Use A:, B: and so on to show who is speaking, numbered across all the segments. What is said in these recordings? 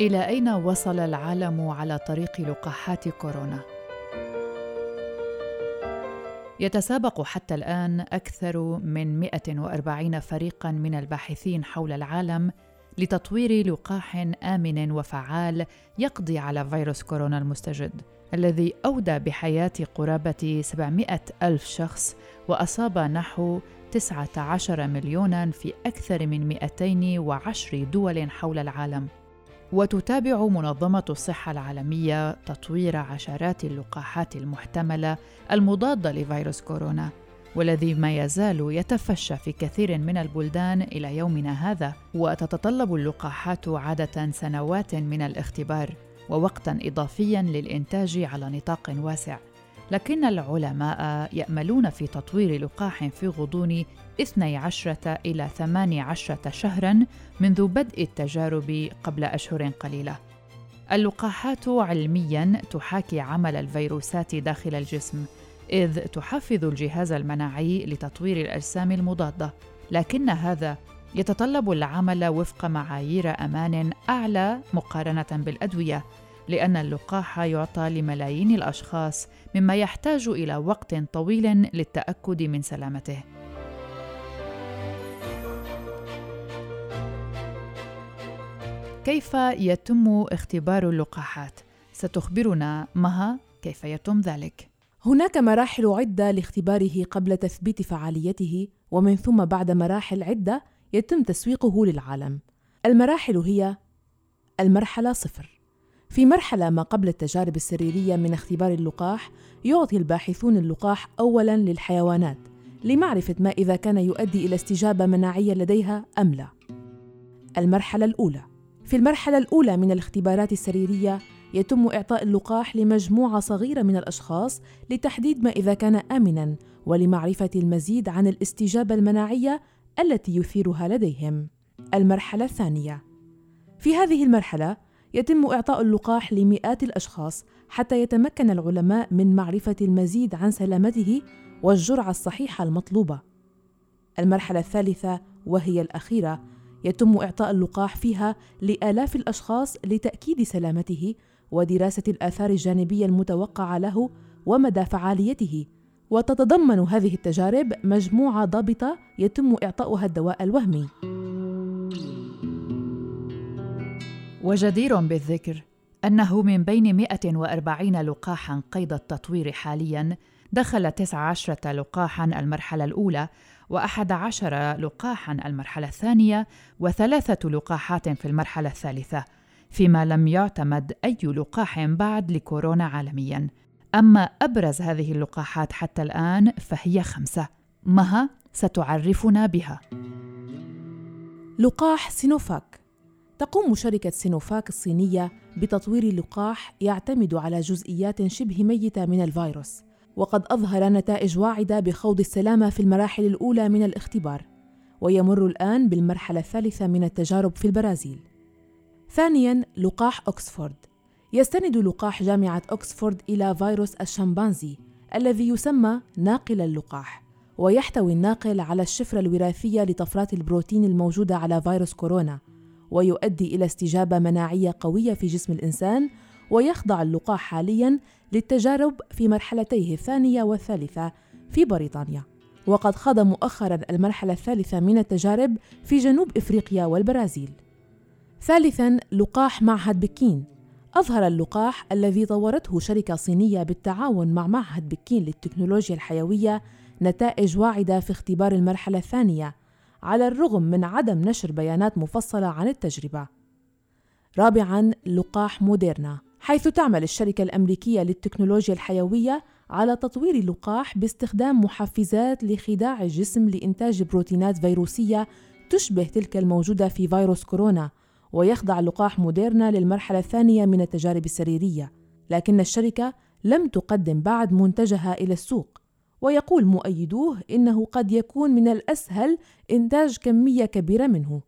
A: إلى أين وصل العالم على طريق لقاحات كورونا؟ يتسابق حتى الآن أكثر من 140 فريقاً من الباحثين حول العالم لتطوير لقاح آمن وفعال يقضي على فيروس كورونا المستجد الذي أودى بحياة قرابة 700 ألف شخص وأصاب نحو 19 مليوناً في أكثر من 210 دول حول العالم وتتابع منظمة الصحة العالمية تطوير عشرات اللقاحات المحتملة المضادة لفيروس كورونا والذي ما يزال يتفشى في كثير من البلدان إلى يومنا هذا وتتطلب اللقاحات عادة سنوات من الاختبار ووقتا اضافيا للإنتاج على نطاق واسع. لكن العلماء يأملون في تطوير لقاح في غضون 12 إلى 18 شهرا منذ بدء التجارب قبل أشهر قليلة. اللقاحات علميا تحاكي عمل الفيروسات داخل الجسم، إذ تحفز الجهاز المناعي لتطوير الأجسام المضادة، لكن هذا يتطلب العمل وفق معايير أمان أعلى مقارنة بالأدوية، لأن اللقاح يعطى لملايين الأشخاص مما يحتاج إلى وقت طويل للتأكد من سلامته. كيف يتم اختبار اللقاحات؟ ستخبرنا مها كيف يتم ذلك.
B: هناك مراحل عدة لاختباره قبل تثبيت فعاليته ومن ثم بعد مراحل عدة يتم تسويقه للعالم. المراحل هي المرحلة صفر في مرحلة ما قبل التجارب السريرية من اختبار اللقاح يعطي الباحثون اللقاح أولاً للحيوانات لمعرفة ما إذا كان يؤدي إلى استجابة مناعية لديها أم لا. المرحلة الأولى في المرحلة الأولى من الاختبارات السريرية يتم إعطاء اللقاح لمجموعة صغيرة من الأشخاص لتحديد ما إذا كان آمناً ولمعرفة المزيد عن الاستجابة المناعية التي يثيرها لديهم. المرحلة الثانية في هذه المرحلة يتم إعطاء اللقاح لمئات الأشخاص حتى يتمكن العلماء من معرفة المزيد عن سلامته والجرعة الصحيحة المطلوبة. المرحلة الثالثة وهي الأخيرة يتم إعطاء اللقاح فيها لآلاف الأشخاص لتأكيد سلامته ودراسة الآثار الجانبية المتوقعة له ومدى فعاليته وتتضمن هذه التجارب مجموعة ضابطة يتم إعطاؤها الدواء الوهمي.
A: وجدير بالذكر أنه من بين 140 لقاحا قيد التطوير حاليا دخل 19 لقاحا المرحلة الأولى وأحد عشر لقاحا المرحلة الثانية وثلاثة لقاحات في المرحلة الثالثة فيما لم يعتمد أي لقاح بعد لكورونا عالميا. أما أبرز هذه اللقاحات حتى الآن فهي خمسة مها ستعرفنا بها.
B: لقاح سينوفاك. تقوم شركة سينوفاك الصينية بتطوير لقاح يعتمد على جزئيات شبه ميتة من الفيروس، وقد أظهر نتائج واعدة بخوض السلامة في المراحل الأولى من الاختبار، ويمر الآن بالمرحلة الثالثة من التجارب في البرازيل. ثانياً لقاح أكسفورد يستند لقاح جامعة أكسفورد إلى فيروس الشمبانزي الذي يسمى ناقل اللقاح ويحتوي الناقل على الشفرة الوراثية لطفرات البروتين الموجودة على فيروس كورونا ويؤدي إلى استجابة مناعية قوية في جسم الإنسان ويخضع اللقاح حاليا للتجارب في مرحلتيه الثانية والثالثة في بريطانيا. وقد خاض مؤخرا المرحلة الثالثة من التجارب في جنوب إفريقيا والبرازيل. ثالثا لقاح معهد بكين. أظهر اللقاح الذي طورته شركة صينية بالتعاون مع معهد بكين للتكنولوجيا الحيوية نتائج واعدة في اختبار المرحلة الثانية على الرغم من عدم نشر بيانات مفصلة عن التجربة. رابعاً لقاح موديرنا، حيث تعمل الشركة الأمريكية للتكنولوجيا الحيوية على تطوير لقاح باستخدام محفزات لخداع الجسم لإنتاج بروتينات فيروسية تشبه تلك الموجودة في فيروس كورونا، ويخضع لقاح موديرنا للمرحلة الثانية من التجارب السريرية، لكن الشركة لم تقدم بعد منتجها إلى السوق. ويقول مؤيدوه إنه قد يكون من الأسهل إنتاج كمية كبيرة منه.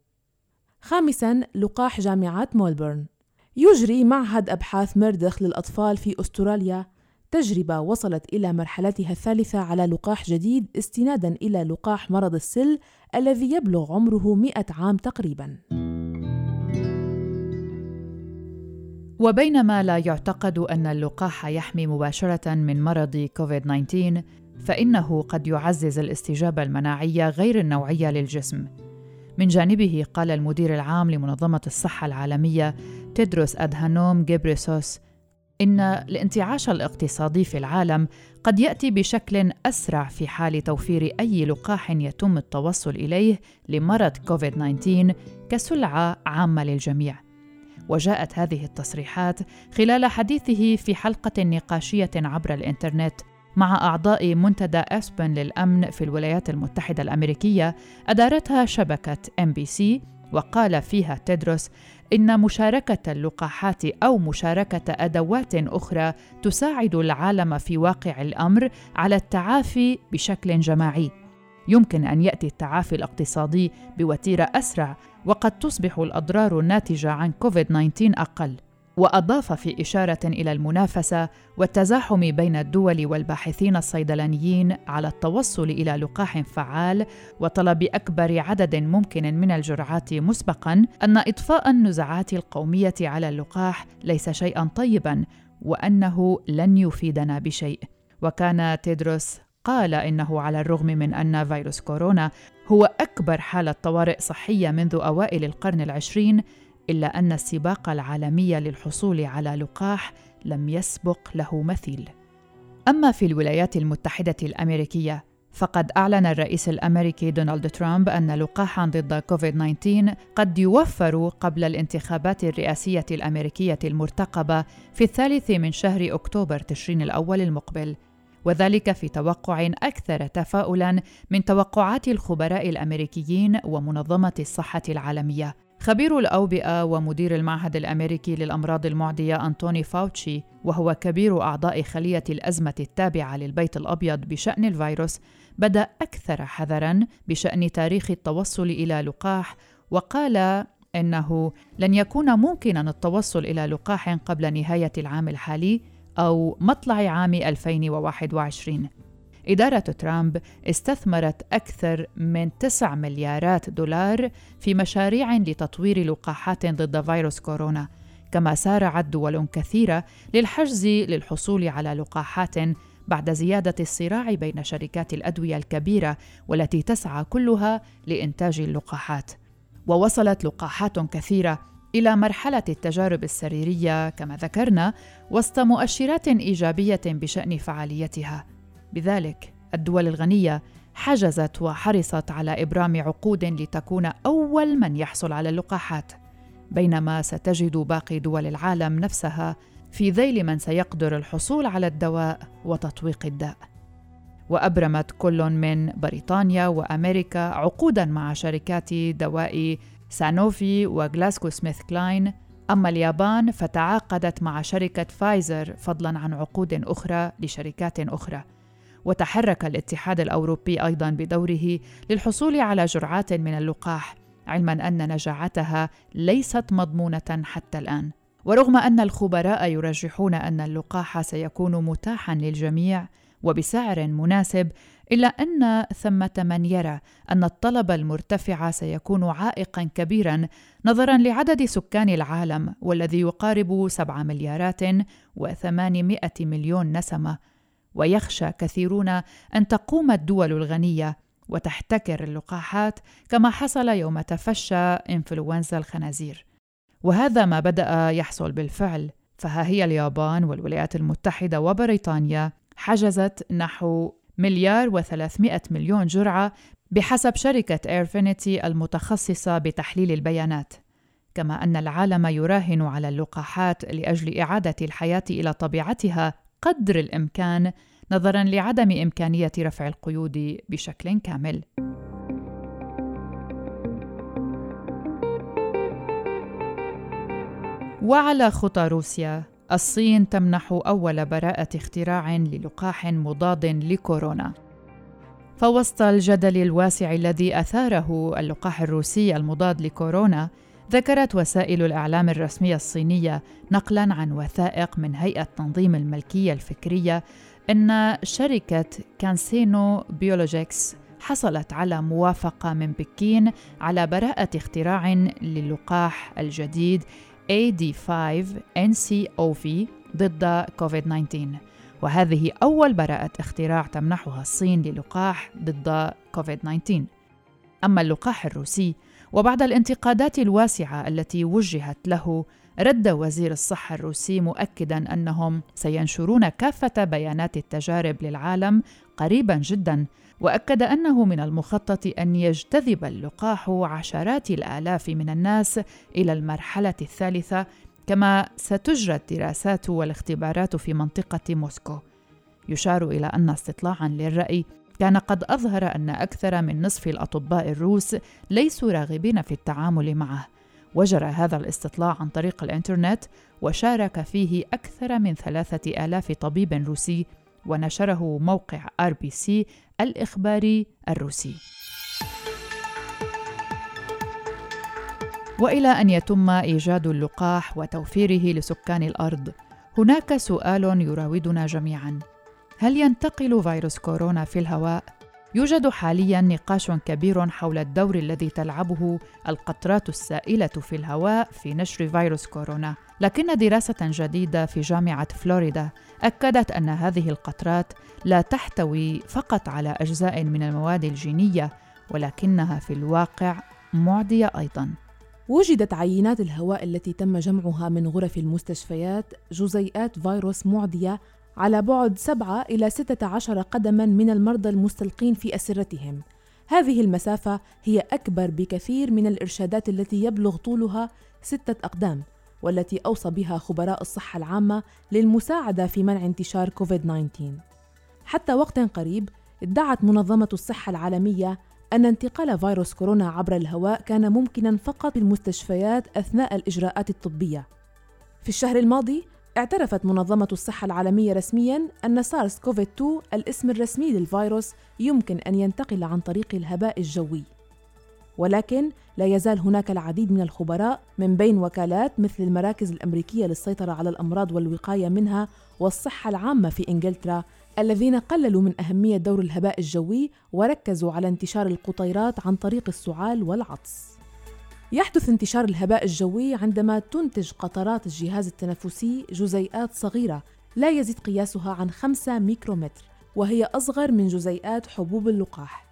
B: خامساً لقاح جامعة مولبورن يجري معهد أبحاث مردوخ للأطفال في أستراليا تجربة وصلت إلى مرحلتها الثالثة على لقاح جديد استناداً إلى لقاح مرض السل الذي يبلغ عمره 100 عام تقريباً.
A: وبينما لا يعتقد أن اللقاح يحمي مباشرة من مرض كوفيد 19 فإنه قد يعزز الاستجابة المناعية غير النوعية للجسم من جانبه قال المدير العام لمنظمة الصحة العالمية تيدروس أدهانوم جيبريسوس إن الانتعاش الاقتصادي في العالم قد يأتي بشكل أسرع في حال توفير أي لقاح يتم التوصل إليه لمرض كوفيد-19 كسلعة عامة للجميع. وجاءت هذه التصريحات خلال حديثه في حلقة نقاشية عبر الإنترنت مع أعضاء منتدى أسبن للأمن في الولايات المتحدة الأمريكية أدارتها شبكة إن بي سي وقال فيها تيدروس إن مشاركة اللقاحات أو مشاركة أدوات أخرى تساعد العالم في واقع الأمر على التعافي بشكل جماعي. يمكن أن يأتي التعافي الاقتصادي بوتيرة أسرع وقد تصبح الأضرار الناتجة عن كوفيد 19 أقل. وأضاف في إشارة إلى المنافسة والتزاحم بين الدول والباحثين الصيدلانيين على التوصل إلى لقاح فعال وطلب أكبر عدد ممكن من الجرعات مسبقا أن إطفاء النزعات القومية على اللقاح ليس شيئا طيبا وأنه لن يفيدنا بشيء. وكان تيدروس قال إنه على الرغم من أن فيروس كورونا هو أكبر حالة طوارئ صحية منذ أوائل القرن العشرين إلا أن السباق العالمي للحصول على لقاح لم يسبق له مثيل. أما في الولايات المتحدة الأمريكية فقد أعلن الرئيس الأمريكي دونالد ترامب أن لقاحا ضد كوفيد 19 قد يوفر قبل الانتخابات الرئاسية الأمريكية المرتقبة في الثالث من شهر أكتوبر تشرين الأول المقبل وذلك في توقع أكثر تفاؤلا من توقعات الخبراء الأمريكيين ومنظمة الصحة العالمية. خبير الأوبئة ومدير المعهد الأمريكي للأمراض المعدية أنتوني فاوتشي وهو كبير أعضاء خلية الأزمة التابعة للبيت الأبيض بشأن الفيروس بدأ أكثر حذرًا بشأن تاريخ التوصل إلى لقاح وقال إنه لن يكون ممكنا التوصل إلى لقاح قبل نهاية العام الحالي أو مطلع عام 2021 إدارة ترامب استثمرت أكثر من 9 مليارات دولار في مشاريع لتطوير لقاحات ضد فيروس كورونا، كما سارعت دول كثيرة للحجز للحصول على لقاحات بعد زيادة الصراع بين شركات الأدوية الكبيرة والتي تسعى كلها لإنتاج اللقاحات. ووصلت لقاحات كثيرة إلى مرحلة التجارب السريرية كما ذكرنا وسط مؤشرات إيجابية بشأن فعاليتها. بذلك الدول الغنية حجزت وحرصت على إبرام عقود لتكون أول من يحصل على اللقاحات بينما ستجد باقي دول العالم نفسها في ذيل من سيقدر الحصول على الدواء وتطويق الداء. وأبرمت كل من بريطانيا وأمريكا عقودا مع شركات دواء سانوفي وغلاكسو سميث كلاين. أما اليابان فتعاقدت مع شركة فايزر فضلا عن عقود أخرى لشركات أخرى. وتحرك الاتحاد الأوروبي أيضا بدوره للحصول على جرعات من اللقاح علما أن نجاعتها ليست مضمونة حتى الآن. ورغم أن الخبراء يرجحون أن اللقاح سيكون متاحا للجميع وبسعر مناسب إلا أن ثمة من يرى أن الطلب المرتفع سيكون عائقا كبيرا نظرا لعدد سكان العالم والذي يقارب 7 مليارات و800 مليون نسمة. ويخشى كثيرون أن تقوم الدول الغنية وتحتكر اللقاحات كما حصل يوم تفشى إنفلونزا الخنازير. وهذا ما بدأ يحصل بالفعل. فها هي اليابان والولايات المتحدة وبريطانيا حجزت نحو مليار وثلاثمائة مليون جرعة بحسب شركة ايرفينيتي المتخصصة بتحليل البيانات. كما أن العالم يراهن على اللقاحات لأجل إعادة الحياة إلى طبيعتها قدر الإمكان نظرا لعدم إمكانية رفع القيود بشكل كامل. وعلى خطى روسيا الصين تمنح أول براءة اختراع للقاح مضاد لكورونا. فوسط الجدل الواسع الذي أثاره اللقاح الروسي المضاد لكورونا ذكرت وسائل الإعلام الرسمية الصينية نقلاً عن وثائق من هيئة تنظيم الملكية الفكرية أن شركة كانسينو بيولوجيكس حصلت على موافقة من بكين على براءة اختراع للقاح الجديد AD5-NCOV ضد كوفيد-19 وهذه أول براءة اختراع تمنحها الصين للقاح ضد كوفيد-19 أما اللقاح الروسي وبعد الانتقادات الواسعة التي وجهت له رد وزير الصحة الروسي مؤكدا أنهم سينشرون كافة بيانات التجارب للعالم قريبا جدا وأكد أنه من المخطط أن يجتذب اللقاح عشرات الآلاف من الناس إلى المرحلة الثالثة كما ستجرى الدراسات والاختبارات في منطقة موسكو. يشار إلى أن استطلاعا للرأي كان قد أظهر أن أكثر من نصف الأطباء الروس ليسوا راغبين في التعامل معه وجرى هذا الاستطلاع عن طريق الإنترنت وشارك فيه أكثر من ثلاثة آلاف طبيب روسي ونشره موقع آر بي سي الإخباري الروسي. وإلى أن يتم إيجاد اللقاح وتوفيره لسكان الأرض هناك سؤال يراودنا جميعا هل ينتقل فيروس كورونا في الهواء؟ يوجد حاليا نقاش كبير حول الدور الذي تلعبه القطرات السائلة في الهواء في نشر فيروس كورونا. لكن دراسة جديدة في جامعة فلوريدا أكدت أن هذه القطرات لا تحتوي فقط على أجزاء من المواد الجينية ولكنها في الواقع معدية أيضا.
B: وجدت عينات الهواء التي تم جمعها من غرف المستشفيات جزيئات فيروس معدية على بعد 7 إلى 16 قدما من المرضى المستلقين في أسرتهم. هذه المسافة هي أكبر بكثير من الإرشادات التي يبلغ طولها ستة أقدام والتي أوصى بها خبراء الصحة العامة للمساعدة في منع انتشار كوفيد-19 حتى وقت قريب ادعت منظمة الصحة العالمية أن انتقال فيروس كورونا عبر الهواء كان ممكنا فقط في المستشفيات أثناء الإجراءات الطبية. في الشهر الماضي اعترفت منظمة الصحة العالمية رسمياً أن سارس كوفيد 2 الاسم الرسمي للفيروس يمكن أن ينتقل عن طريق الهباء الجوي. ولكن لا يزال هناك العديد من الخبراء من بين وكالات مثل المراكز الأمريكية للسيطرة على الأمراض والوقاية منها والصحة العامة في إنجلترا الذين قللوا من أهمية دور الهباء الجوي وركزوا على انتشار القطيرات عن طريق السعال والعطس. يحدث انتشار الهباء الجوي عندما تنتج قطرات الجهاز التنفسي جزيئات صغيرة لا يزيد قياسها عن 5 ميكرومتر وهي أصغر من جزيئات حبوب اللقاح.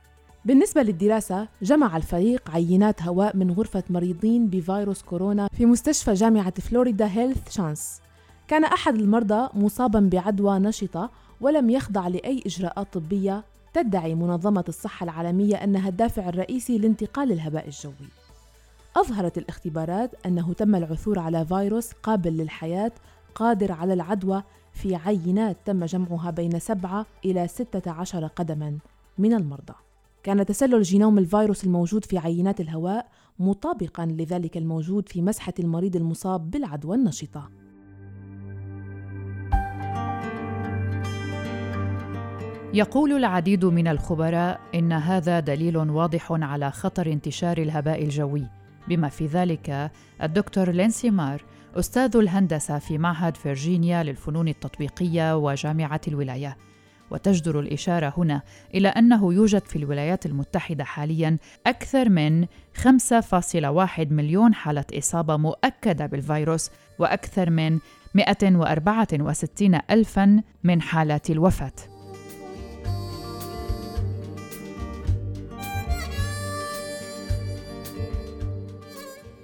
B: بالنسبة للدراسة جمع الفريق عينات هواء من غرفة مريضين بفيروس كورونا في مستشفى جامعة فلوريدا هيلث شاندز كان أحد المرضى مصابا بعدوى نشطة ولم يخضع لأي إجراءات طبية تدعي منظمة الصحة العالمية أنها الدافع الرئيسي لانتقال الهباء الجوي. أظهرت الاختبارات أنه تم العثور على فيروس قابل للحياة قادر على العدوى في عينات تم جمعها بين 7 إلى 16 قدما من المرضى. كان تسلل جينوم الفيروس الموجود في عينات الهواء مطابقا لذلك الموجود في مسحة المريض المصاب بالعدوى النشطة.
A: يقول العديد من الخبراء إن هذا دليل واضح على خطر انتشار الهباء الجوي بما في ذلك الدكتور لينسي مار أستاذ الهندسة في معهد فرجينيا للفنون التطبيقية وجامعة الولاية. وتجدر الإشارة هنا إلى أنه يوجد في الولايات المتحدة حالياً أكثر من 5.1 مليون حالة إصابة مؤكدة بالفيروس وأكثر من 164 ألفاً من حالات الوفاة.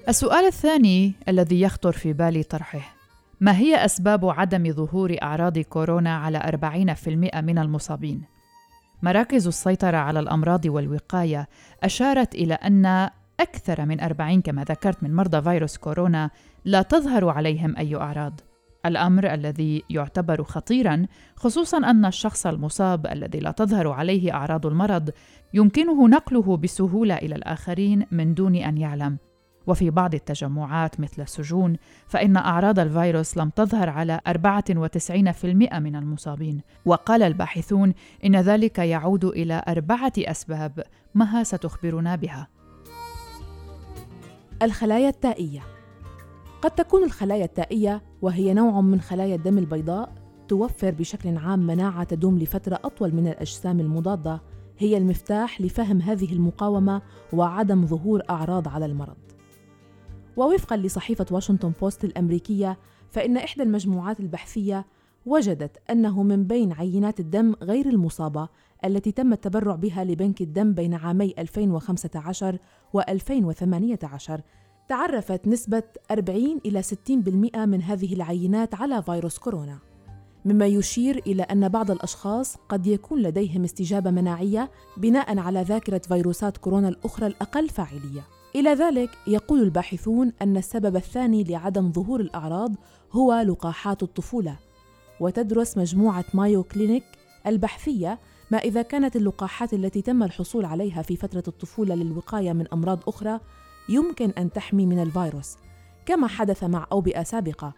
A: السؤال الثاني الذي يخطر في بالي طرحه ما هي أسباب عدم ظهور أعراض كورونا على 40% من المصابين؟ مراكز السيطرة على الأمراض والوقاية أشارت إلى أن أكثر من 40 كما ذكرت من مرضى فيروس كورونا لا تظهر عليهم أي أعراض. الأمر الذي يعتبر خطيرا خصوصا أن الشخص المصاب الذي لا تظهر عليه أعراض المرض يمكنه نقله بسهولة إلى الآخرين من دون أن يعلم. وفي بعض التجمعات مثل السجون فإن أعراض الفيروس لم تظهر على 94% من المصابين. وقال الباحثون إن ذلك يعود إلى أربعة أسباب مها ستخبرنا بها.
B: الخلايا التائية. قد تكون الخلايا التائية وهي نوع من خلايا الدم البيضاء توفر بشكل عام مناعة تدوم لفترة أطول من الأجسام المضادة هي المفتاح لفهم هذه المقاومة وعدم ظهور أعراض على المرض. ووفقا لصحيفة واشنطن بوست الأمريكية فإن إحدى المجموعات البحثية وجدت أنه من بين عينات الدم غير المصابة التي تم التبرع بها لبنك الدم بين عامي 2015 و 2018 تعرفت نسبة 40 إلى 60% من هذه العينات على فيروس كورونا. مما يشير إلى أن بعض الأشخاص قد يكون لديهم استجابة مناعية بناء على ذاكرة فيروسات كورونا الأخرى الأقل فاعلية. إلى ذلك يقول الباحثون أن السبب الثاني لعدم ظهور الأعراض هو لقاحات الطفولة وتدرس مجموعة مايو كلينيك البحثية ما إذا كانت اللقاحات التي تم الحصول عليها في فترة الطفولة للوقاية من أمراض أخرى يمكن أن تحمي من الفيروس كما حدث مع أوبئة سابقة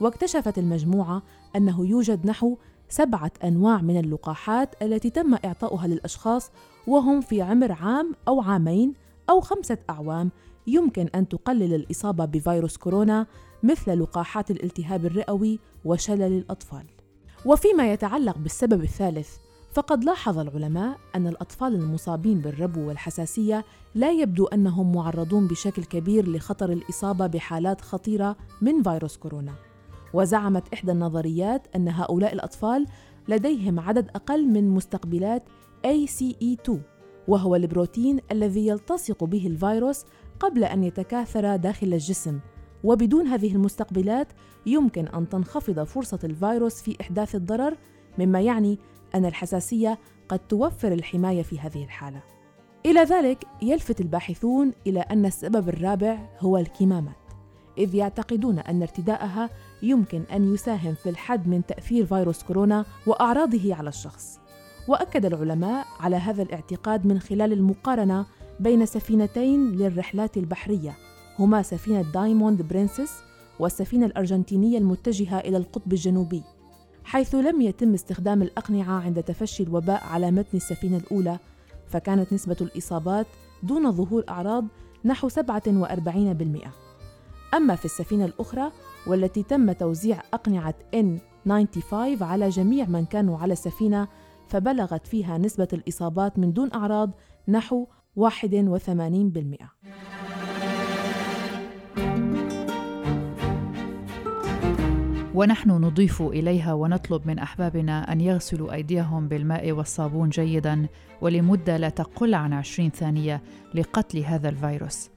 B: واكتشفت المجموعة أنه يوجد نحو سبعة أنواع من اللقاحات التي تم إعطاؤها للأشخاص وهم في عمر عام أو عامين أو خمسة أعوام يمكن أن تقلل الإصابة بفيروس كورونا مثل لقاحات الالتهاب الرئوي وشلل الأطفال. وفيما يتعلق بالسبب الثالث فقد لاحظ العلماء أن الأطفال المصابين بالربو والحساسية لا يبدو أنهم معرضون بشكل كبير لخطر الإصابة بحالات خطيرة من فيروس كورونا. وزعمت إحدى النظريات أن هؤلاء الأطفال لديهم عدد أقل من مستقبلات ACE2 وهو البروتين الذي يلتصق به الفيروس قبل أن يتكاثر داخل الجسم وبدون هذه المستقبلات يمكن أن تنخفض فرصة الفيروس في إحداث الضرر مما يعني أن الحساسية قد توفر الحماية في هذه الحالة. إلى ذلك يلفت الباحثون إلى أن السبب الرابع هو الكمامات، إذ يعتقدون أن ارتداءها يمكن أن يساهم في الحد من تأثير فيروس كورونا وأعراضه على الشخص. وأكد العلماء على هذا الاعتقاد من خلال المقارنة بين سفينتين للرحلات البحرية هما سفينة دايموند برنسس والسفينة الأرجنتينية المتجهة إلى القطب الجنوبي حيث لم يتم استخدام الأقنعة عند تفشي الوباء على متن السفينة الأولى فكانت نسبة الإصابات دون ظهور أعراض نحو 47% أما في السفينة الأخرى والتي تم توزيع أقنعة N95 على جميع من كانوا على السفينة فبلغت فيها نسبة الإصابات من دون أعراض نحو 81%.
A: ونحن نضيف إليها ونطلب من أحبابنا أن يغسلوا أيديهم بالماء والصابون جيدا ولمدة لا تقل عن 20 ثانية لقتل هذا الفيروس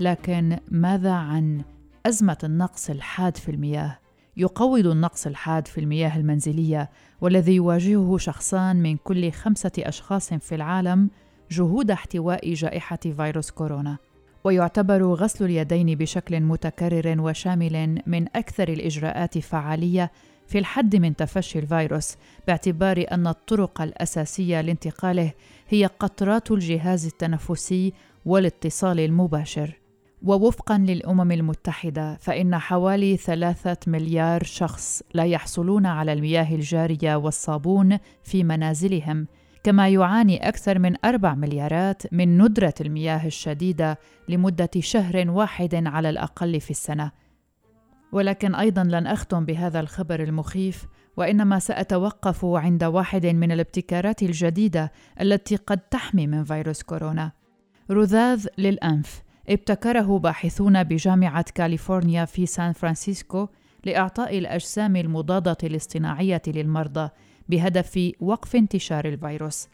A: لكن ماذا عن أزمة النقص الحاد في المياه يقوض النقص الحاد في المياه المنزلية والذي يواجهه شخصان من كل خمسة أشخاص في العالم جهود احتواء جائحة فيروس كورونا. ويعتبر غسل اليدين بشكل متكرر وشامل من أكثر الإجراءات فعالية في الحد من تفشي الفيروس باعتبار أن الطرق الأساسية لانتقاله هي قطرات الجهاز التنفسي والاتصال المباشر. ووفقا للأمم المتحدة فإن حوالي ثلاثة مليار شخص لا يحصلون على المياه الجارية والصابون في منازلهم كما يعاني أكثر من أربع مليارات من ندرة المياه الشديدة لمدة شهر واحد على الأقل في السنة. ولكن أيضا لن أختم بهذا الخبر المخيف وإنما سأتوقف عند واحد من الابتكارات الجديدة التي قد تحمي من فيروس كورونا. رذاذ للأنف ابتكره باحثون بجامعة كاليفورنيا في سان فرانسيسكو لإعطاء الأجسام المضادة الاصطناعية للمرضى بهدف وقف انتشار الفيروس.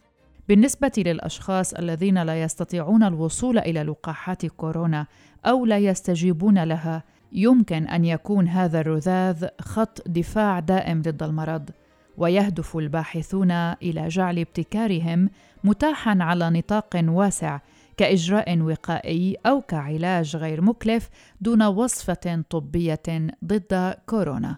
A: بالنسبة للأشخاص الذين لا يستطيعون الوصول إلى لقاحات كورونا أو لا يستجيبون لها يمكن أن يكون هذا الرذاذ خط دفاع دائم ضد المرض. ويهدف الباحثون إلى جعل ابتكارهم متاحا على نطاق واسع كإجراء وقائي أو كعلاج غير مكلف دون وصفة طبية ضد كورونا.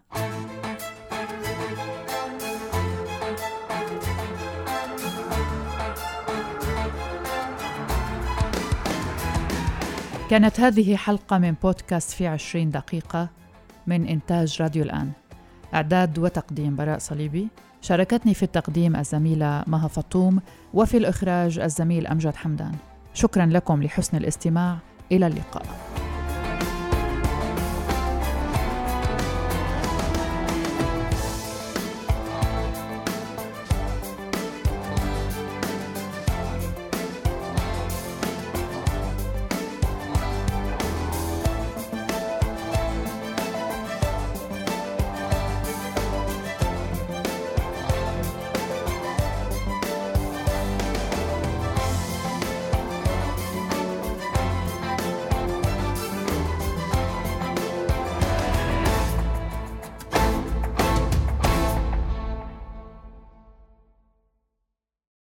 A: كانت هذه حلقة من بودكاست في عشرين دقيقة من إنتاج راديو الآن. إعداد وتقديم براء صليبي. شاركتني في التقديم الزميلة مها فطوم وفي الإخراج الزميل أمجد حمدان. شكرا لكم لحسن الاستماع. إلى اللقاء.